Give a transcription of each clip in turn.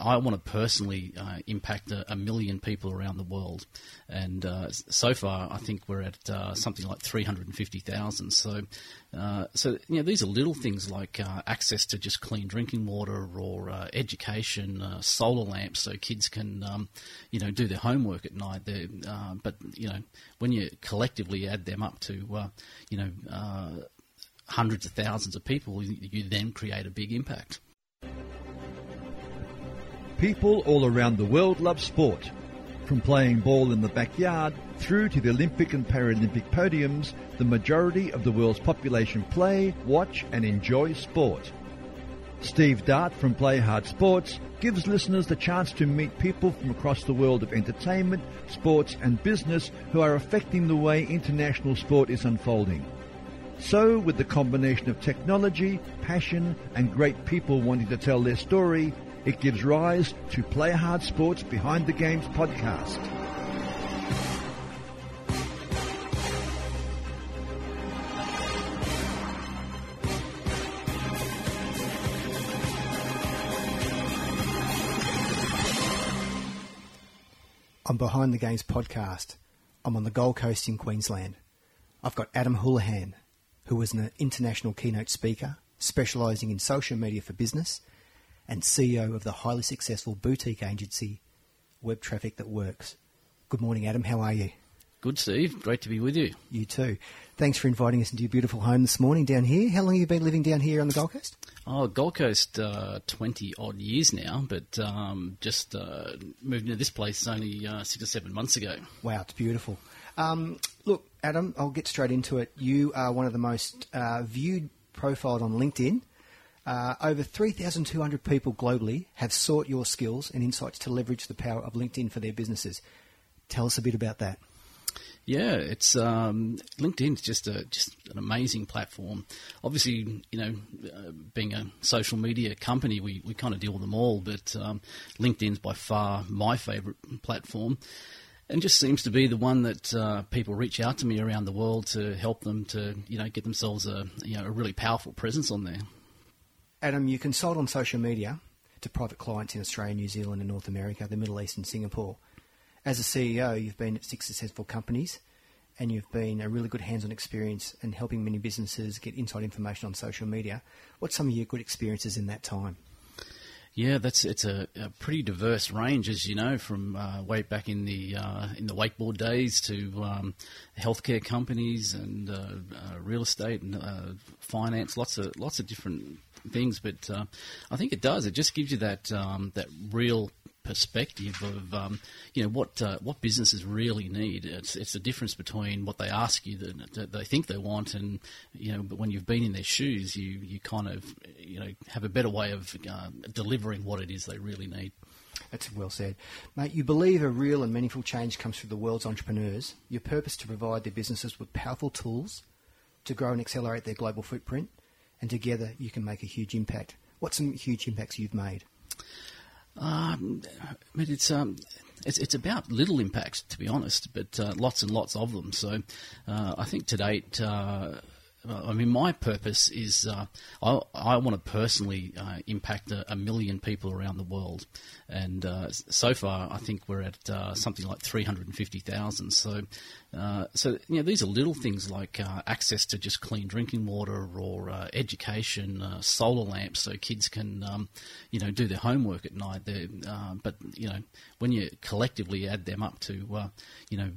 I want to personally uh, impact a, a, million people around the world, and uh, so far I think we're at uh, something like three hundred and fifty thousand. So, uh, so you know these are little things like uh, access to just clean drinking water or uh, education, solar lamps so kids can um, you know do their homework at night. but you know when you collectively add them up to you know hundreds of thousands of people, you then create a big impact. People all around the world love sport. From playing ball in the backyard through to the Olympic and Paralympic podiums, the majority of the world's population play, watch, and enjoy sport. Steve Dart from Play Hard Sports gives listeners the chance to meet people from across the world of entertainment, sports, and business who are affecting the way international sport is unfolding. So, with the combination of technology, passion, and great people wanting to tell their story, it gives rise to Play Hard Sports Behind the Games podcast. On Behind the Games podcast, I'm on the Gold Coast in Queensland. I've got Adam Houlahan, who is an international keynote speaker specialising in social media for business and CEO of the highly successful boutique agency Web Traffic That Works. Good morning, Adam. How are you? Good, Steve. Great to be with you. You too. Thanks for inviting us into your beautiful home this morning down here. How long have you been living down here on the Gold Coast? Oh, Gold Coast, uh, 20 odd years now, but um, just uh, moved into this place only uh, six or seven months ago. Wow, it's beautiful. Um, look, Adam, I'll get straight into it. You are one of the most uh, viewed profiled on LinkedIn uh, over 3,200 people globally have sought your skills and insights to leverage the power of LinkedIn for their businesses. Tell us a bit about that. Yeah, it's um, LinkedIn's just a just an amazing platform. Obviously, you know, uh, being a social media company, we, we kind of deal with them all, but um, LinkedIn's by far my favourite platform, and just seems to be the one that uh, people reach out to me around the world to help them to you know get themselves a you know a really powerful presence on there. Adam, you consult on social media to private clients in Australia, New Zealand, and North America, the Middle East, and Singapore. As a CEO, you've been at six successful companies and you've been a really good hands on experience in helping many businesses get inside information on social media. What's some of your good experiences in that time? Yeah, that's it's a, a pretty diverse range, as you know, from uh, way back in the uh, in the wakeboard days to um, healthcare companies and uh, uh real estate and uh, finance. Lots of lots of different things, but uh, I think it does. It just gives you that um, that real perspective of um, you know what uh, what businesses really need. It's it's the difference between what they ask you that, that, they think they want, and you know, but when you've been in their shoes, you you kind of you know have a better way of uh, delivering what it is they really need. That's well said. Mate, you believe a real and meaningful change comes through the world's entrepreneurs. Your purpose to provide their businesses with powerful tools to grow and accelerate their global footprint and together you can make a huge impact. What's some huge impacts you've made? Um, I mean, it's um, it's it's about little impacts to be honest, but uh, lots and lots of them. So uh, I think to date. Uh, I mean, my purpose is uh, I, I, want to personally uh, impact a, a, million people around the world, and uh, so far I think we're at uh, something like three hundred and fifty thousand. So, uh, so you know, these are little things like uh, access to just clean drinking water or education, solar lamps so kids can um, you know do their homework at night. but you know, when you collectively add them up to you know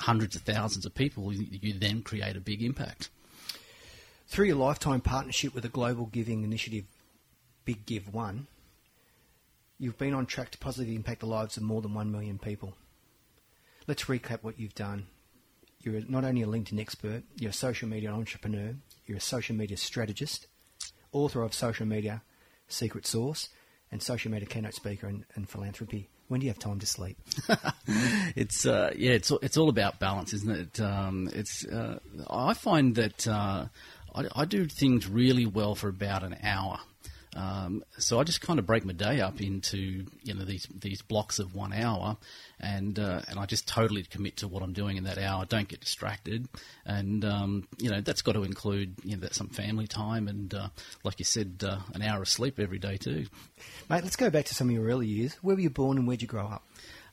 hundreds of thousands of people, you then create a big impact. Through your lifetime partnership with the global giving initiative Big Give One, you've been on track to positively impact the lives of more than 1 million people. Let's recap what you've done. You're not only a LinkedIn expert, you're a social media entrepreneur, you're a social media strategist, author of Social Media Secret Sauce, and social media keynote speaker and, and philanthropy. When do you have time to sleep? it's uh, yeah, it's it's all about balance, isn't it? Um, it's uh, I find that uh, I, I, do things really well for about an hour. Um, so I just kind of break my day up into you know these these blocks of one hour, and uh, and I just totally commit to what I'm doing in that hour. I don't get distracted, and um, you know that's got to include you know that some family time and uh, like you said, uh, an hour of sleep every day too. Mate, let's go back to some of your early years. Where were you born and where'd you grow up?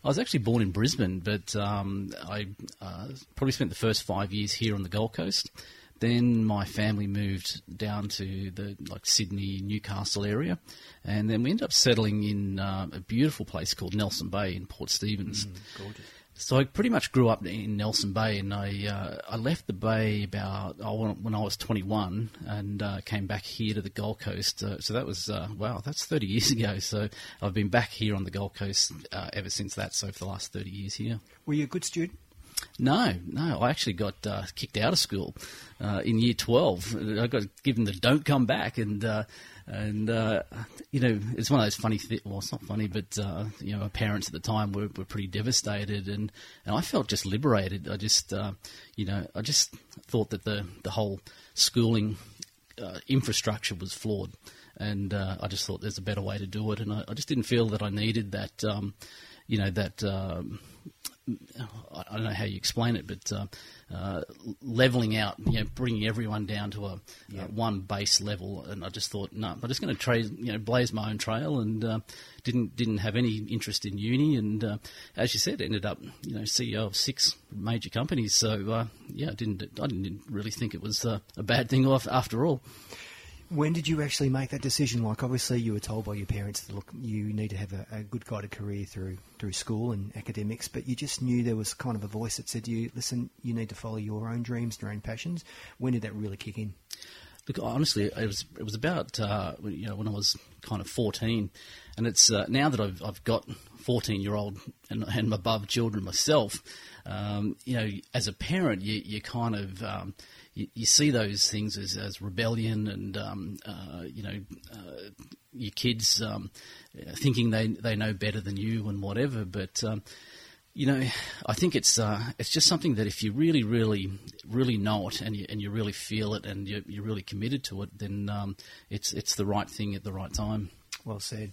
I was actually born in Brisbane, but um, I uh, probably spent the first five years here on the Gold Coast. Then my family moved down to the like Sydney, Newcastle area, and then we ended up settling in uh, a beautiful place called Nelson Bay in Port Stephens. Mm, gorgeous. So I pretty much grew up in Nelson Bay, and I uh, I left the bay about oh, when I was 21, and uh, came back here to the Gold Coast. Uh, so that was uh, wow, that's 30 years ago. So I've been back here on the Gold Coast uh, ever since that. So for the last 30 years here. Were you a good student? No, no. I actually got uh, kicked out of school uh, in year twelve. I got given the "don't come back," and uh, and uh, you know it's one of those funny. things. well, it's not funny, but uh, you know, my parents at the time were, were pretty devastated, and, and I felt just liberated. I just uh, you know I just thought that the the whole schooling infrastructure was flawed, and I just thought there's a better way to do it, and I, I just didn't feel that I needed that. Um, you know that um, I don't know how you explain it, but uh, uh, leveling out, you know, bringing everyone down to a yeah. uh, one base level. And I just thought, no, I'm just going to trade, you know, blaze my own trail, and uh, didn't didn't have any interest in uni. And uh, as you said, ended up, you know, CEO of six major companies. So uh, yeah, I didn't I didn't really think it was a bad thing after all. When did you actually make that decision? Like, obviously, you were told by your parents that look, you need to have a, a, good guided career through through school and academics, but you just knew there was kind of a voice that said to you, "Listen, you need to follow your own dreams, your own passions." When did that really kick in? Look, honestly, it was it was about uh, you know when I was kind of fourteen, and it's uh, now that I've I've got fourteen year old and, and above children myself. Um, you know, as a parent, you you kind of um, you, you see those things as, as rebellion and um, uh, you know uh, your kids um, thinking they they know better than you and whatever. But um, you know, I think it's uh, it's just something that if you really, really, really know it and you and you really feel it and you're, you're really committed to it, then um, it's it's the right thing at the right time. Well said.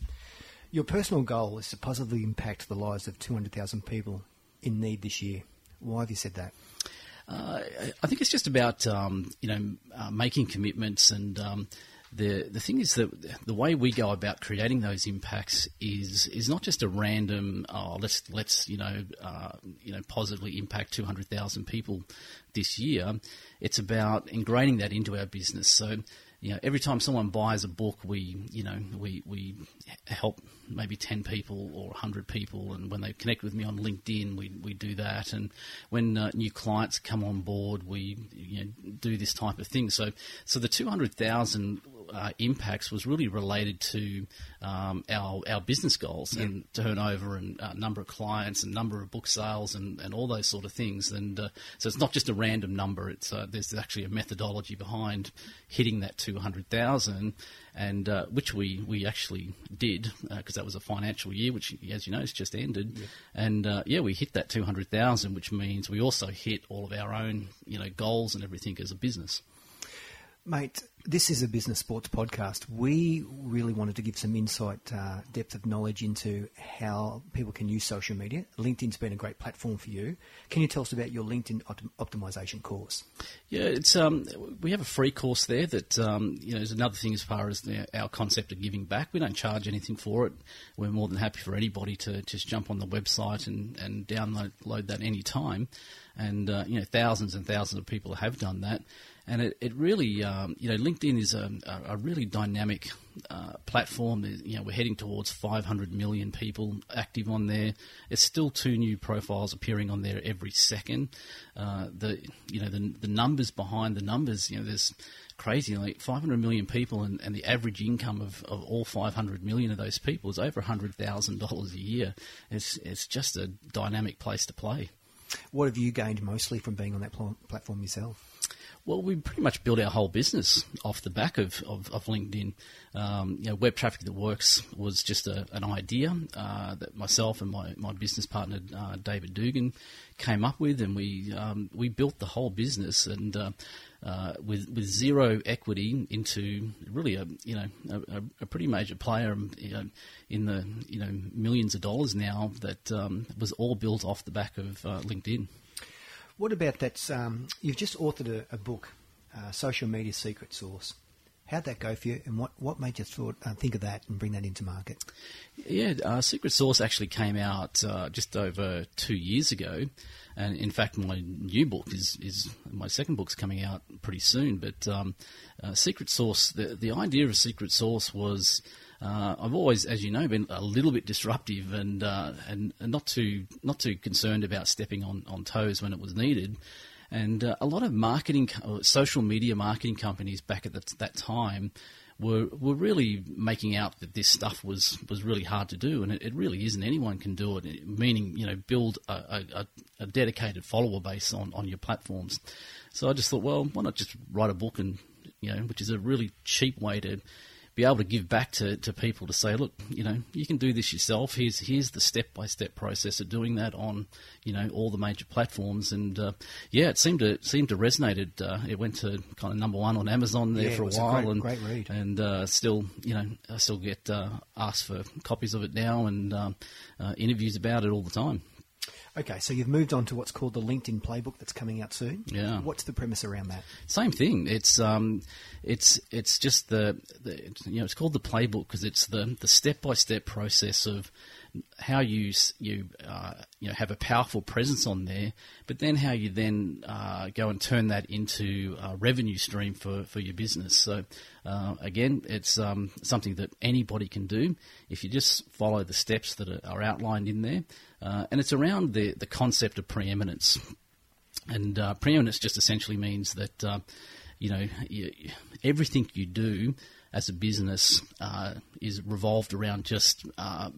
Your personal goal is to positively impact the lives of 200,000 people in need this year. Why have you said that? Uh, I think it's just about um, you know uh, making commitments, and um, the the thing is that the way we go about creating those impacts is is not just a random oh let's let's you know uh, you know positively impact two hundred thousand people this year. It's about ingraining that into our business. So you know, every time someone buys a book, we, you know, we, we help maybe 10 people or 100 people. And when they connect with me on LinkedIn, we, we do that. And when uh, new clients come on board, we you know, do this type of thing. So, so the 200,000 uh, impacts was really related to um, our our business goals yeah. and turnover and uh, number of clients and number of book sales and, and all those sort of things. And uh, so it's not just a random number. It's uh, there's actually a methodology behind hitting that two hundred thousand, and uh, which we we actually did because uh, that was a financial year, which as you know has just ended. Yeah. And yeah, we hit that two hundred thousand, which means we also hit all of our own you know goals and everything as a business. Mate, this is a business sports podcast. We really wanted to give some insight, uh, depth of knowledge into how people can use social media. LinkedIn's been a great platform for you. Can you tell us about your LinkedIn optimization course? Yeah, it's um, we have a free course there that um, you know is another thing as far as the, our concept of giving back. We don't charge anything for it. We're more than happy for anybody to just jump on the website and, and download load that any time. And uh, you know, thousands and thousands of people have done that and it, it really, um, you know, LinkedIn is a, a really dynamic uh, platform. You know, we're heading towards 500 million people active on there. It's still two new profiles appearing on there every second. Uh, the, you know, the, the numbers behind the numbers, you know, there's crazy, like 500 million people, and, and the average income of, of all 500 million of those people is over $100,000 a year. It's, it's just a dynamic place to play. What have you gained mostly from being on that pl- platform yourself? Well, we pretty much built our whole business off the back of, of, of LinkedIn. Um, you know, web traffic that works was just a, an idea uh, that myself and my, my business partner uh, David Dugan came up with, and we um, we built the whole business. And uh, uh, with with zero equity into really a you know a, a pretty major player you know, in the you know millions of dollars now that um, was all built off the back of uh, LinkedIn. What about that? Um, you've just authored a, a book, uh, Social Media Secret Sauce. How'd that go for you, and what, what made you thought, uh, think of that and bring that into market? Yeah, uh, Secret Sauce actually came out uh, just over two years ago, and in fact, my new book is is my second book's coming out pretty soon. But um, uh, Secret Sauce, the the idea of Secret Sauce was. Uh, I've always, as you know, been a little bit disruptive and, uh, and and not too not too concerned about stepping on, on toes when it was needed. And uh, a lot of marketing, social media marketing companies back at the, that time were were really making out that this stuff was, was really hard to do, and it, it really isn't. Anyone can do it. Meaning, you know, build a, a, a, dedicated follower base on, on your platforms. So I just thought, well, why not just write a book and you know, which is a really cheap way to be able to give back to, to people to say, look, you know, you can do this yourself. Here's here's the step by step process of doing that on, you know, all the major platforms. And uh, yeah, it seemed to seemed to resonate. It, uh, it went to kind of number one on Amazon there yeah, for a while, a great, and great read. and uh, still, you know, I still get uh, asked for copies of it now and um, uh, interviews about it all the time. Okay, so you've moved on to what's called the LinkedIn Playbook that's coming out soon. Yeah. What's the premise around that? Same thing. It's um, it's it's just the, the you know it's called the playbook because it's the the step by step process of how you you uh, you know have a powerful presence on there, but then how you then uh, go and turn that into a revenue stream for, for your business. So uh, again, it's um, something that anybody can do if you just follow the steps that are, outlined in there, uh, and it's around the the concept of preeminence. And uh, preeminence just essentially means that uh, you know you, everything you do as a business uh, is revolved around just uh,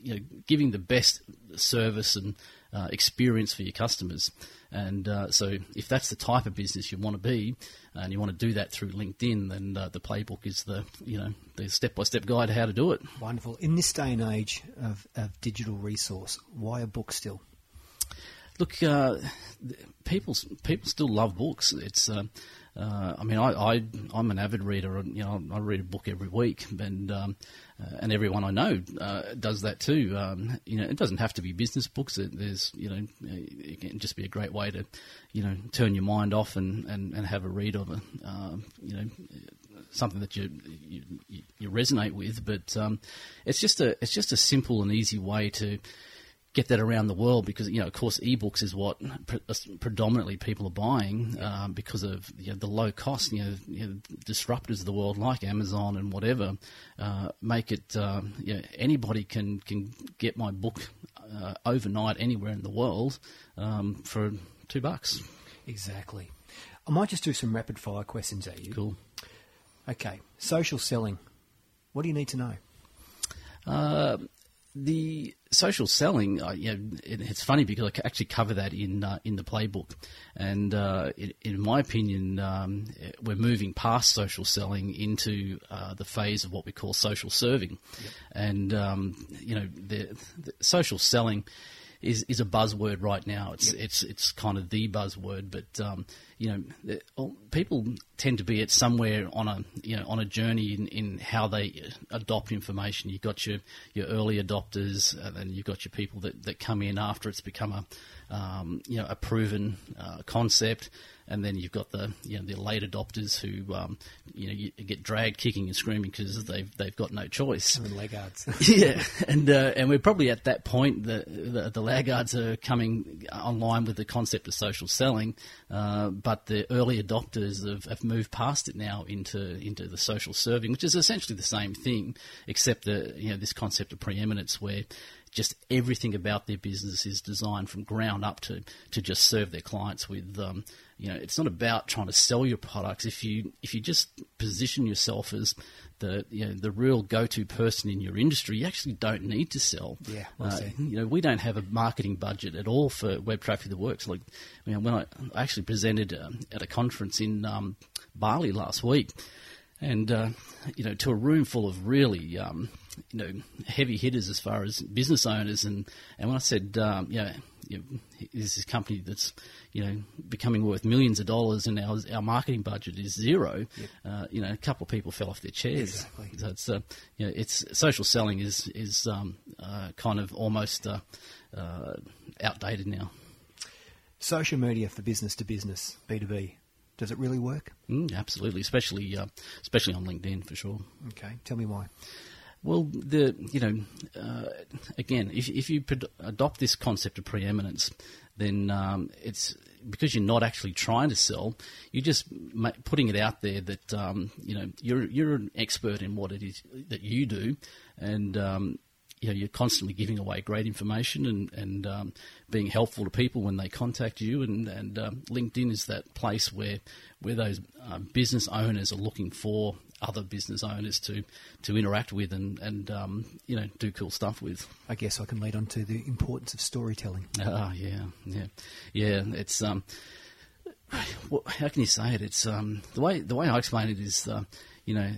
you know giving the best service and uh, experience for your customers. And uh, so, if that's the type of business you want to be, and you want to do that through LinkedIn, then uh, the playbook is the you know the step by step guide to how to do it. Wonderful. In this day and age of, of digital resource, why a book still? Look, uh, people people still love books. It's uh, uh, I mean, I, I am an avid reader. You know, I read a book every week, and um, uh, and everyone I know uh, does that too. Um, you know, it doesn't have to be business books. It, there's you know, it can just be a great way to, you know, turn your mind off and, and, and have a read of a, um, you know, something that you you, you resonate with. But um, it's just a it's just a simple and easy way to get that around the world because you know, of course, ebooks is what pre- predominantly people are buying um, because of you know, the low cost. You know, you know, disruptors of the world like Amazon and whatever uh, make it. Um, you know, anybody can can get my book uh, overnight anywhere in the world um, for two bucks. Exactly. I might just do some rapid fire questions at you. Cool. Okay, social selling. What do you need to know? Uh, the social selling, uh, you know, it, it's funny because I actually cover that in uh, in the playbook, and uh, it, in my opinion, um, we're moving past social selling into uh, the phase of what we call social serving, yep. and um, you know, the, the social selling is is a buzzword right now. It's yep. it's it's kind of the buzzword, but um, you know, people tend to be at somewhere on a you know on a journey in, in how they adopt information. You've got your your early adopters, and then you've got your people that, that come in after it's become a um, you know a proven uh, concept and then you've got the you know the late adopters who um, you know you get dragged kicking and screaming because they've they've got no choice. And laggards. yeah, and uh, and we're probably at that point. The, the, the laggards are coming online with the concept of social selling, uh, but the early adopters have, have moved past it now into into the social serving, which is essentially the same thing, except the you know this concept of preeminence where just everything about their business is designed from ground up to, to just serve their clients with um, you know it's not about trying to sell your products. If you if you just position yourself as the you know the real go-to person in your industry you actually don't need to sell. Yeah well uh, you know we don't have a marketing budget at all for web traffic that works. Like you know, when I actually presented um, at a conference in um, Bali last week and uh, you know to a room full of really um, you know heavy hitters as far as business owners and and when I said um, you know you know, is this company that's you know becoming worth millions of dollars, and our our marketing budget is zero. Uh, you know, a couple of people fell off their chairs. Exactly. So it's uh, you know, it's social selling is is um, uh, kind of almost uh, uh, outdated now. Social media for business to business, B2B. Does it really work? Mm, absolutely, especially uh, especially on LinkedIn for sure. Okay, tell me why. Well, the you know, uh, again, if if you adopt this concept of preeminence, then um, it's because you're not actually trying to sell. You're just ma- putting it out there that um, you know you're you're an expert in what it is that you do, and um, you know you're constantly giving away great information and and um, being helpful to people when they contact you. And and um, LinkedIn is that place where where those uh, business owners are looking for other business owners to to interact with and and um, you know do cool stuff with. I guess I can lead on to the importance of storytelling. Ah, yeah, yeah, yeah. It's um, how can you say it? It's um, the way the way I explain it is, uh, you know,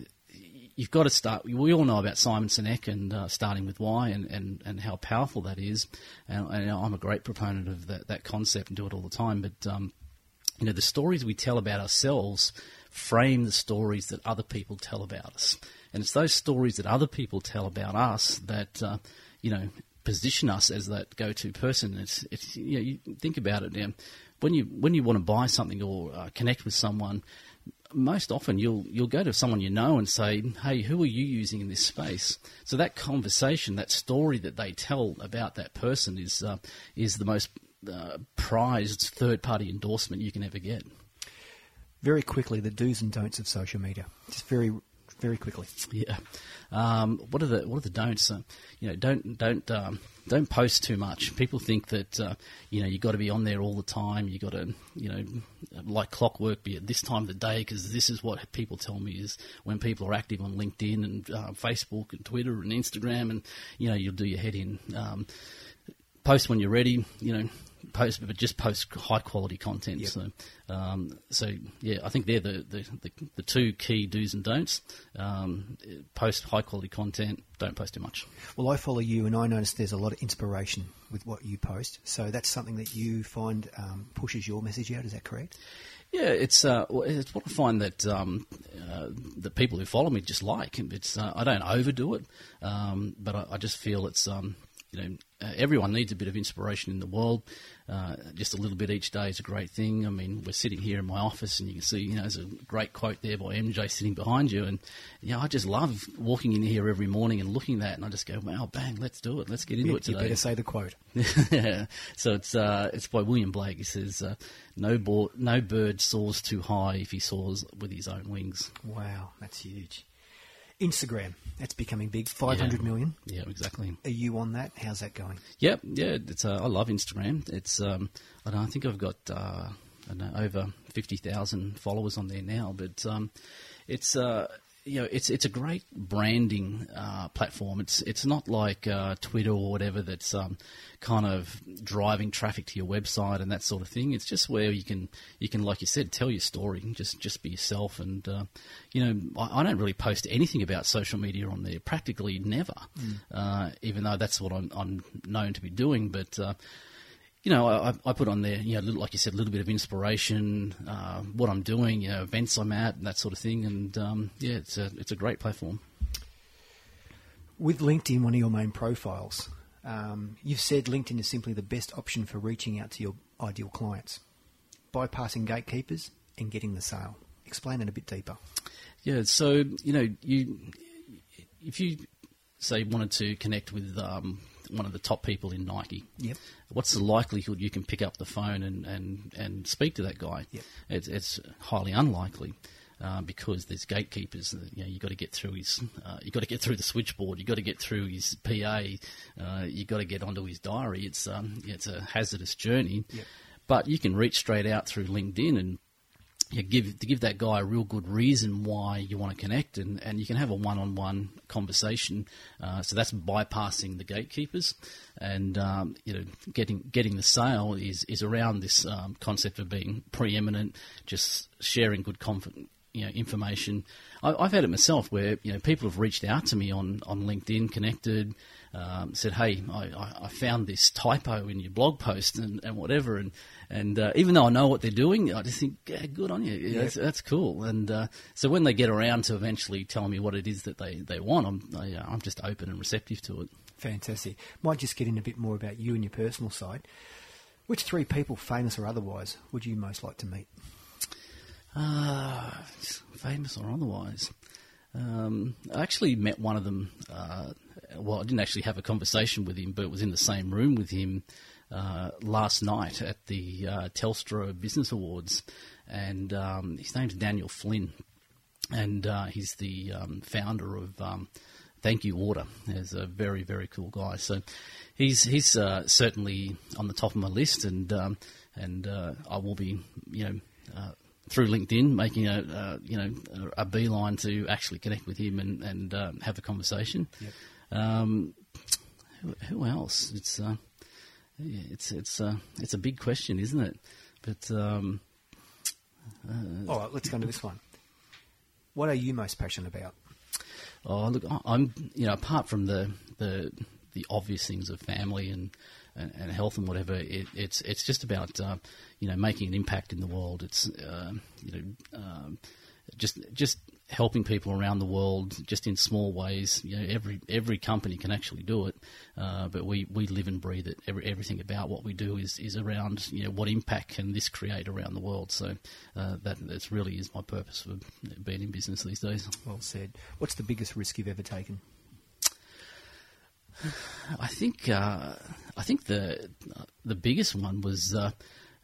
you've got to start. We all know about Simon Sinek and uh, starting with why and, and, and how powerful that is. And, and I'm a great proponent of that, that concept and do it all the time. But um, you know, the stories we tell about ourselves frame the stories that other people tell about us, and it's those stories that other people tell about us that uh, you know position us as that go-to person. It's, it's you, know, you think about it now. When you when you want to buy something or uh, connect with someone, most often you'll you'll go to someone you know and say, "Hey, who are you using in this space?" So that conversation, that story that they tell about that person is uh, is the most uh, prized third party endorsement you can ever get. Very quickly, the do's and don'ts of social media. Just very, very quickly. Yeah. Um, what are the what are the don'ts? Uh, you know, don't don't um, don't post too much. People think that uh, you know you got to be on there all the time. You got to you know like clockwork be at this time of the day because this is what people tell me is when people are active on LinkedIn and uh, Facebook and Twitter and Instagram and you know you'll do your head in. Um, post when you're ready. You know, post, but just post high quality content. Yep. So, um, so yeah, I think they're the, the, the, the two key do's and don'ts. Um, post high quality content. Don't post too much. Well, I follow you, and I notice there's a lot of inspiration with what you post. So that's something that you find um, pushes your message out. Is that correct? Yeah, it's uh, it's what I find that um, uh, the people who follow me just like. It's uh, I don't overdo it, um, but I, I just feel it's um, you know uh, everyone needs a bit of inspiration in the world. Uh, just a little bit each day is a great thing. I mean, we're sitting here in my office, and you can see, you know, there's a great quote there by MJ sitting behind you, and you know, I just love walking in here every morning and looking at that, and I just go, wow, bang, let's do it, let's get into You, it you better say the quote. yeah. So it's uh, it's by William Blake. He says, uh, "No bo- no bird soars too high if he soars with his own wings." Wow, that's huge. Instagram, that's becoming big. Five hundred Yeah. million. Yeah, exactly. Are you on that? How's that going? Yep, yeah. It's uh, I love Instagram. It's um, I don't I think I've got uh, I don't know over fifty thousand followers on there now, but um, it's uh, you know it's it's a great branding uh, platform. It's it's not like uh, Twitter or whatever that's um, kind of driving traffic to your website and that sort of thing. It's just where you can you can like you said tell your story, just just be yourself. And uh, you know I, I don't really post anything about social media on there, practically never, uh, even though that's what I'm, I'm known to be doing. But uh, you know, I, I put on there, you know, little, like you said, a little bit of inspiration, uh, what I'm doing, you know, events I'm at, and that sort of thing. And um, yeah, it's a it's a great platform. With LinkedIn, one of your main profiles, um, you've said LinkedIn is simply the best option for reaching out to your ideal clients, bypassing gatekeepers and getting the sale. Explain it a bit deeper. Yeah, so you know, you if you say wanted to connect with um, one of the top people in Nike, Yep. what's the likelihood you can pick up the phone and, and, and speak to that guy? Yep. It's, it's highly unlikely. Uh, because there's gatekeepers, you know, you got to get through his, uh, you got to get through the switchboard, You've got to get through his PA, uh, you got to get onto his diary. It's um, it's a hazardous journey, Yep. but you can reach straight out through LinkedIn and you give to give that guy a real good reason why you want to connect, and, and you can have a one-on-one conversation. Uh, so that's bypassing the gatekeepers, and um, you know, getting getting the sale is is around this um, concept of being preeminent, just sharing good conf- you know information. I, I've had it myself where you know people have reached out to me on on LinkedIn, connected, um, said, "Hey, I, I, I found this typo in your blog post and, and whatever," and and uh, even though I know what they're doing, I just think, yeah, "Good on you, yeah, that's, that's cool." And uh, so when they get around to eventually telling me what it is that they, they want, I'm I, uh, I'm just open and receptive to it. Fantastic. Might just get in a bit more about you and your personal side. Which three people, famous or otherwise, would you most like to meet? Uh, famous or otherwise. Um, I actually met one of them. Uh, well, I didn't actually have a conversation with him, but was in the same room with him uh, last night at the uh, Telstra Business Awards, and um, his name's Daniel Flynn, and uh, he's the um, founder of. Um, Thank You Water. He's a very, very cool guy. So he's he's uh, certainly on the top of my list, and um, and uh, I will be, you know, through LinkedIn making a uh, you know a, beeline to actually connect with him and and uh, have a conversation. Yep. Um, who, who else? It's uh, yeah, it's it's uh, it's a big question, isn't it? But um, All right, let's go to this one. What are you most passionate about? Oh, look, I'm you know apart from the the the obvious things of family and and, and health and whatever, it, it's it's just about uh, you know making an impact in the world. It's uh, you know um, just just helping people around the world just in small ways. You know, every every company can actually do it, uh, but we, we live and breathe it. Every, everything about what we do is, is around you know what impact can this create around the world. So uh, that that's really is my purpose for being in business these days. Well said. What's the biggest risk you've ever taken? I think uh, I think the the biggest one was uh,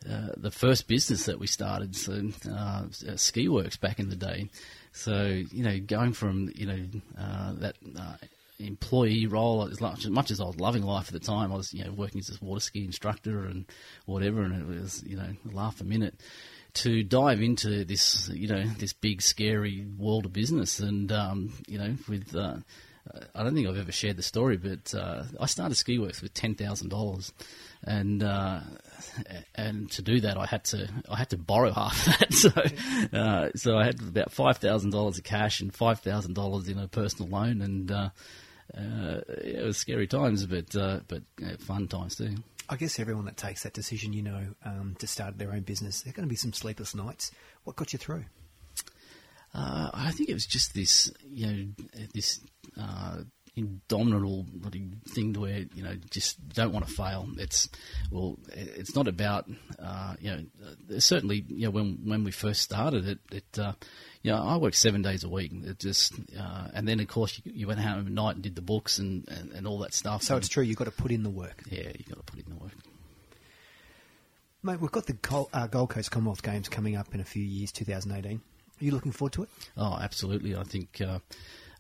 uh, the first business that we started, so uh, Ski Works back in the day. So you know, going from you know uh, that uh, employee role as much, as much as I was loving life at the time, I was you know working as a water ski instructor and whatever, and it was you know laugh a minute. To dive into this, you know, this big scary world of business, and um, you know, with uh, I don't think I've ever shared the story, but uh, I started Ski Works with ten thousand dollars, and uh, and to do that, I had to I had to borrow half that. So uh, so I had about five thousand dollars of cash and five thousand dollars in a personal loan, and uh, uh, it was scary times, but uh, but uh, fun times too. I guess everyone that takes that decision, you know, um, to start their own business, there are going to be some sleepless nights. What got you through? Uh, I think it was just this, you know, this uh, indomitable thing to where you know just don't want to fail. It's well, it's not about uh, you know. uh, Certainly, you know, when when we first started it, it uh, you know, I worked seven days a week. It just uh, and then of course you, you went home at night and did the books and, and, and all that stuff. So And, it's true, you've got to put in the work. yeah, you've got to put in the work. Mate, we've got the uh, Gold Coast Commonwealth Games coming up in a few years, 2018. Are you looking forward to it? Oh, absolutely. I think uh,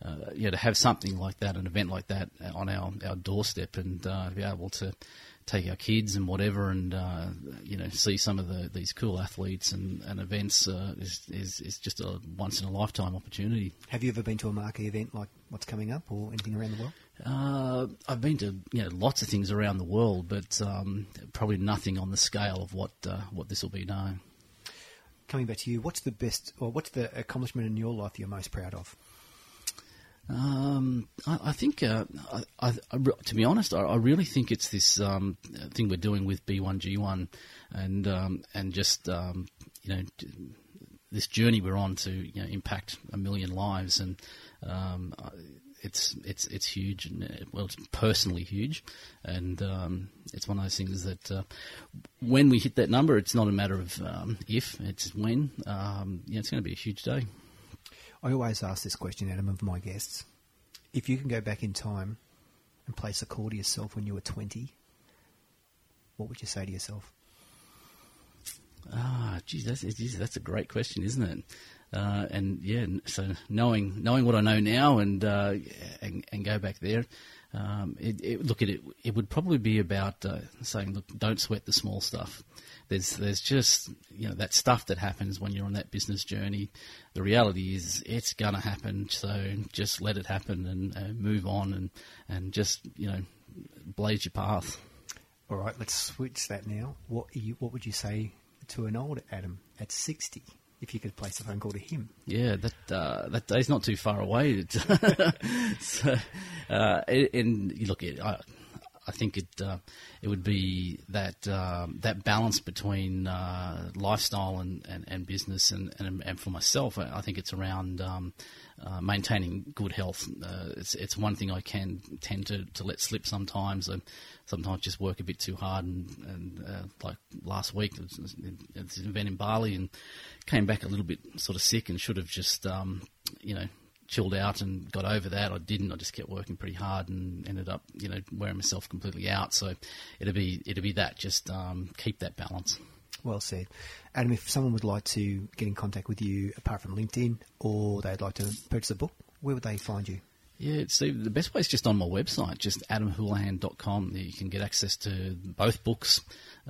uh, yeah, to have something like that, an event like that on our, our doorstep, and uh, be able to take our kids and whatever, and uh, you know, see some of the these cool athletes and, and events uh, is, is is just a once in a lifetime opportunity. Have you ever been to a marquee event like what's coming up or anything around the world? Uh, I've been to you know lots of things around the world, but um, probably nothing on the scale of what uh, what this will be now. Coming back to you, what's the best or what's the accomplishment in your life you're most proud of? Um, I, I think, uh, I, I, to be honest, I, I really think it's this um, thing we're doing with B1G1, and um, and just um, you know this journey we're on to you know, impact a million lives, and um, I- it's it's it's huge, and uh, well, it's personally huge, and um, it's one of those things that uh, when we hit that number, it's not a matter of um, if, it's when. Um, yeah, it's going to be a huge day. I always ask this question, Adam, of my guests. If you can go back in time and place a call to yourself when you were 20, what would you say to yourself? Ah, geez, that's geez, that's a great question, isn't it? Uh, and yeah, so knowing knowing what I know now, and uh, and, and go back there, um, it, it, look at it. It would probably be about uh, saying, look, don't sweat the small stuff. There's there's just you know that stuff that happens when you're on that business journey. The reality is it's gonna happen. So just let it happen and uh, move on, and and just you know blaze your path. All right, let's switch that now. What you, what would you say to an old Adam at 60? If you could place a phone call to him. Yeah, that uh, that day's not too far away. so, uh, and look, I, I think it uh, it would be that um, that balance between uh, lifestyle and, and, and business, and, and, and for myself, I, think it's around um, uh, maintaining good health. Uh, it's it's one thing I can tend to, to let slip sometimes. I sometimes just work a bit too hard, and, and uh, like last week, it was, it's an event in Bali, and came back a little bit sort of sick, and should have just um, you know chilled out and got over that. I didn't. I just kept working pretty hard and ended up, you know, wearing myself completely out. So it'll be it'll be that. Just um, keep that balance. Well said, Adam. If someone would like to get in contact with you, apart from LinkedIn, or they'd like to purchase a book, where would they find you? Yeah, Steve, the best way is just on my website, just adamhoulahan.com. You can get access to both books.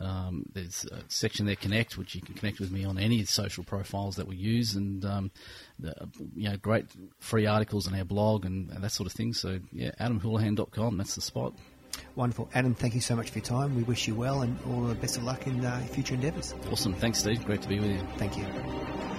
Um, there's a section there, Connect, which you can connect with me on any social profiles that we use, and um, the, you know, great free articles on our blog and, and that sort of thing. So, yeah, adamhoulahan.com, that's the spot. Wonderful. Adam, thank you so much for your time. We wish you well and all the best of luck in uh, future endeavours. Awesome. Thanks, Steve. Great to be with you. Thank you.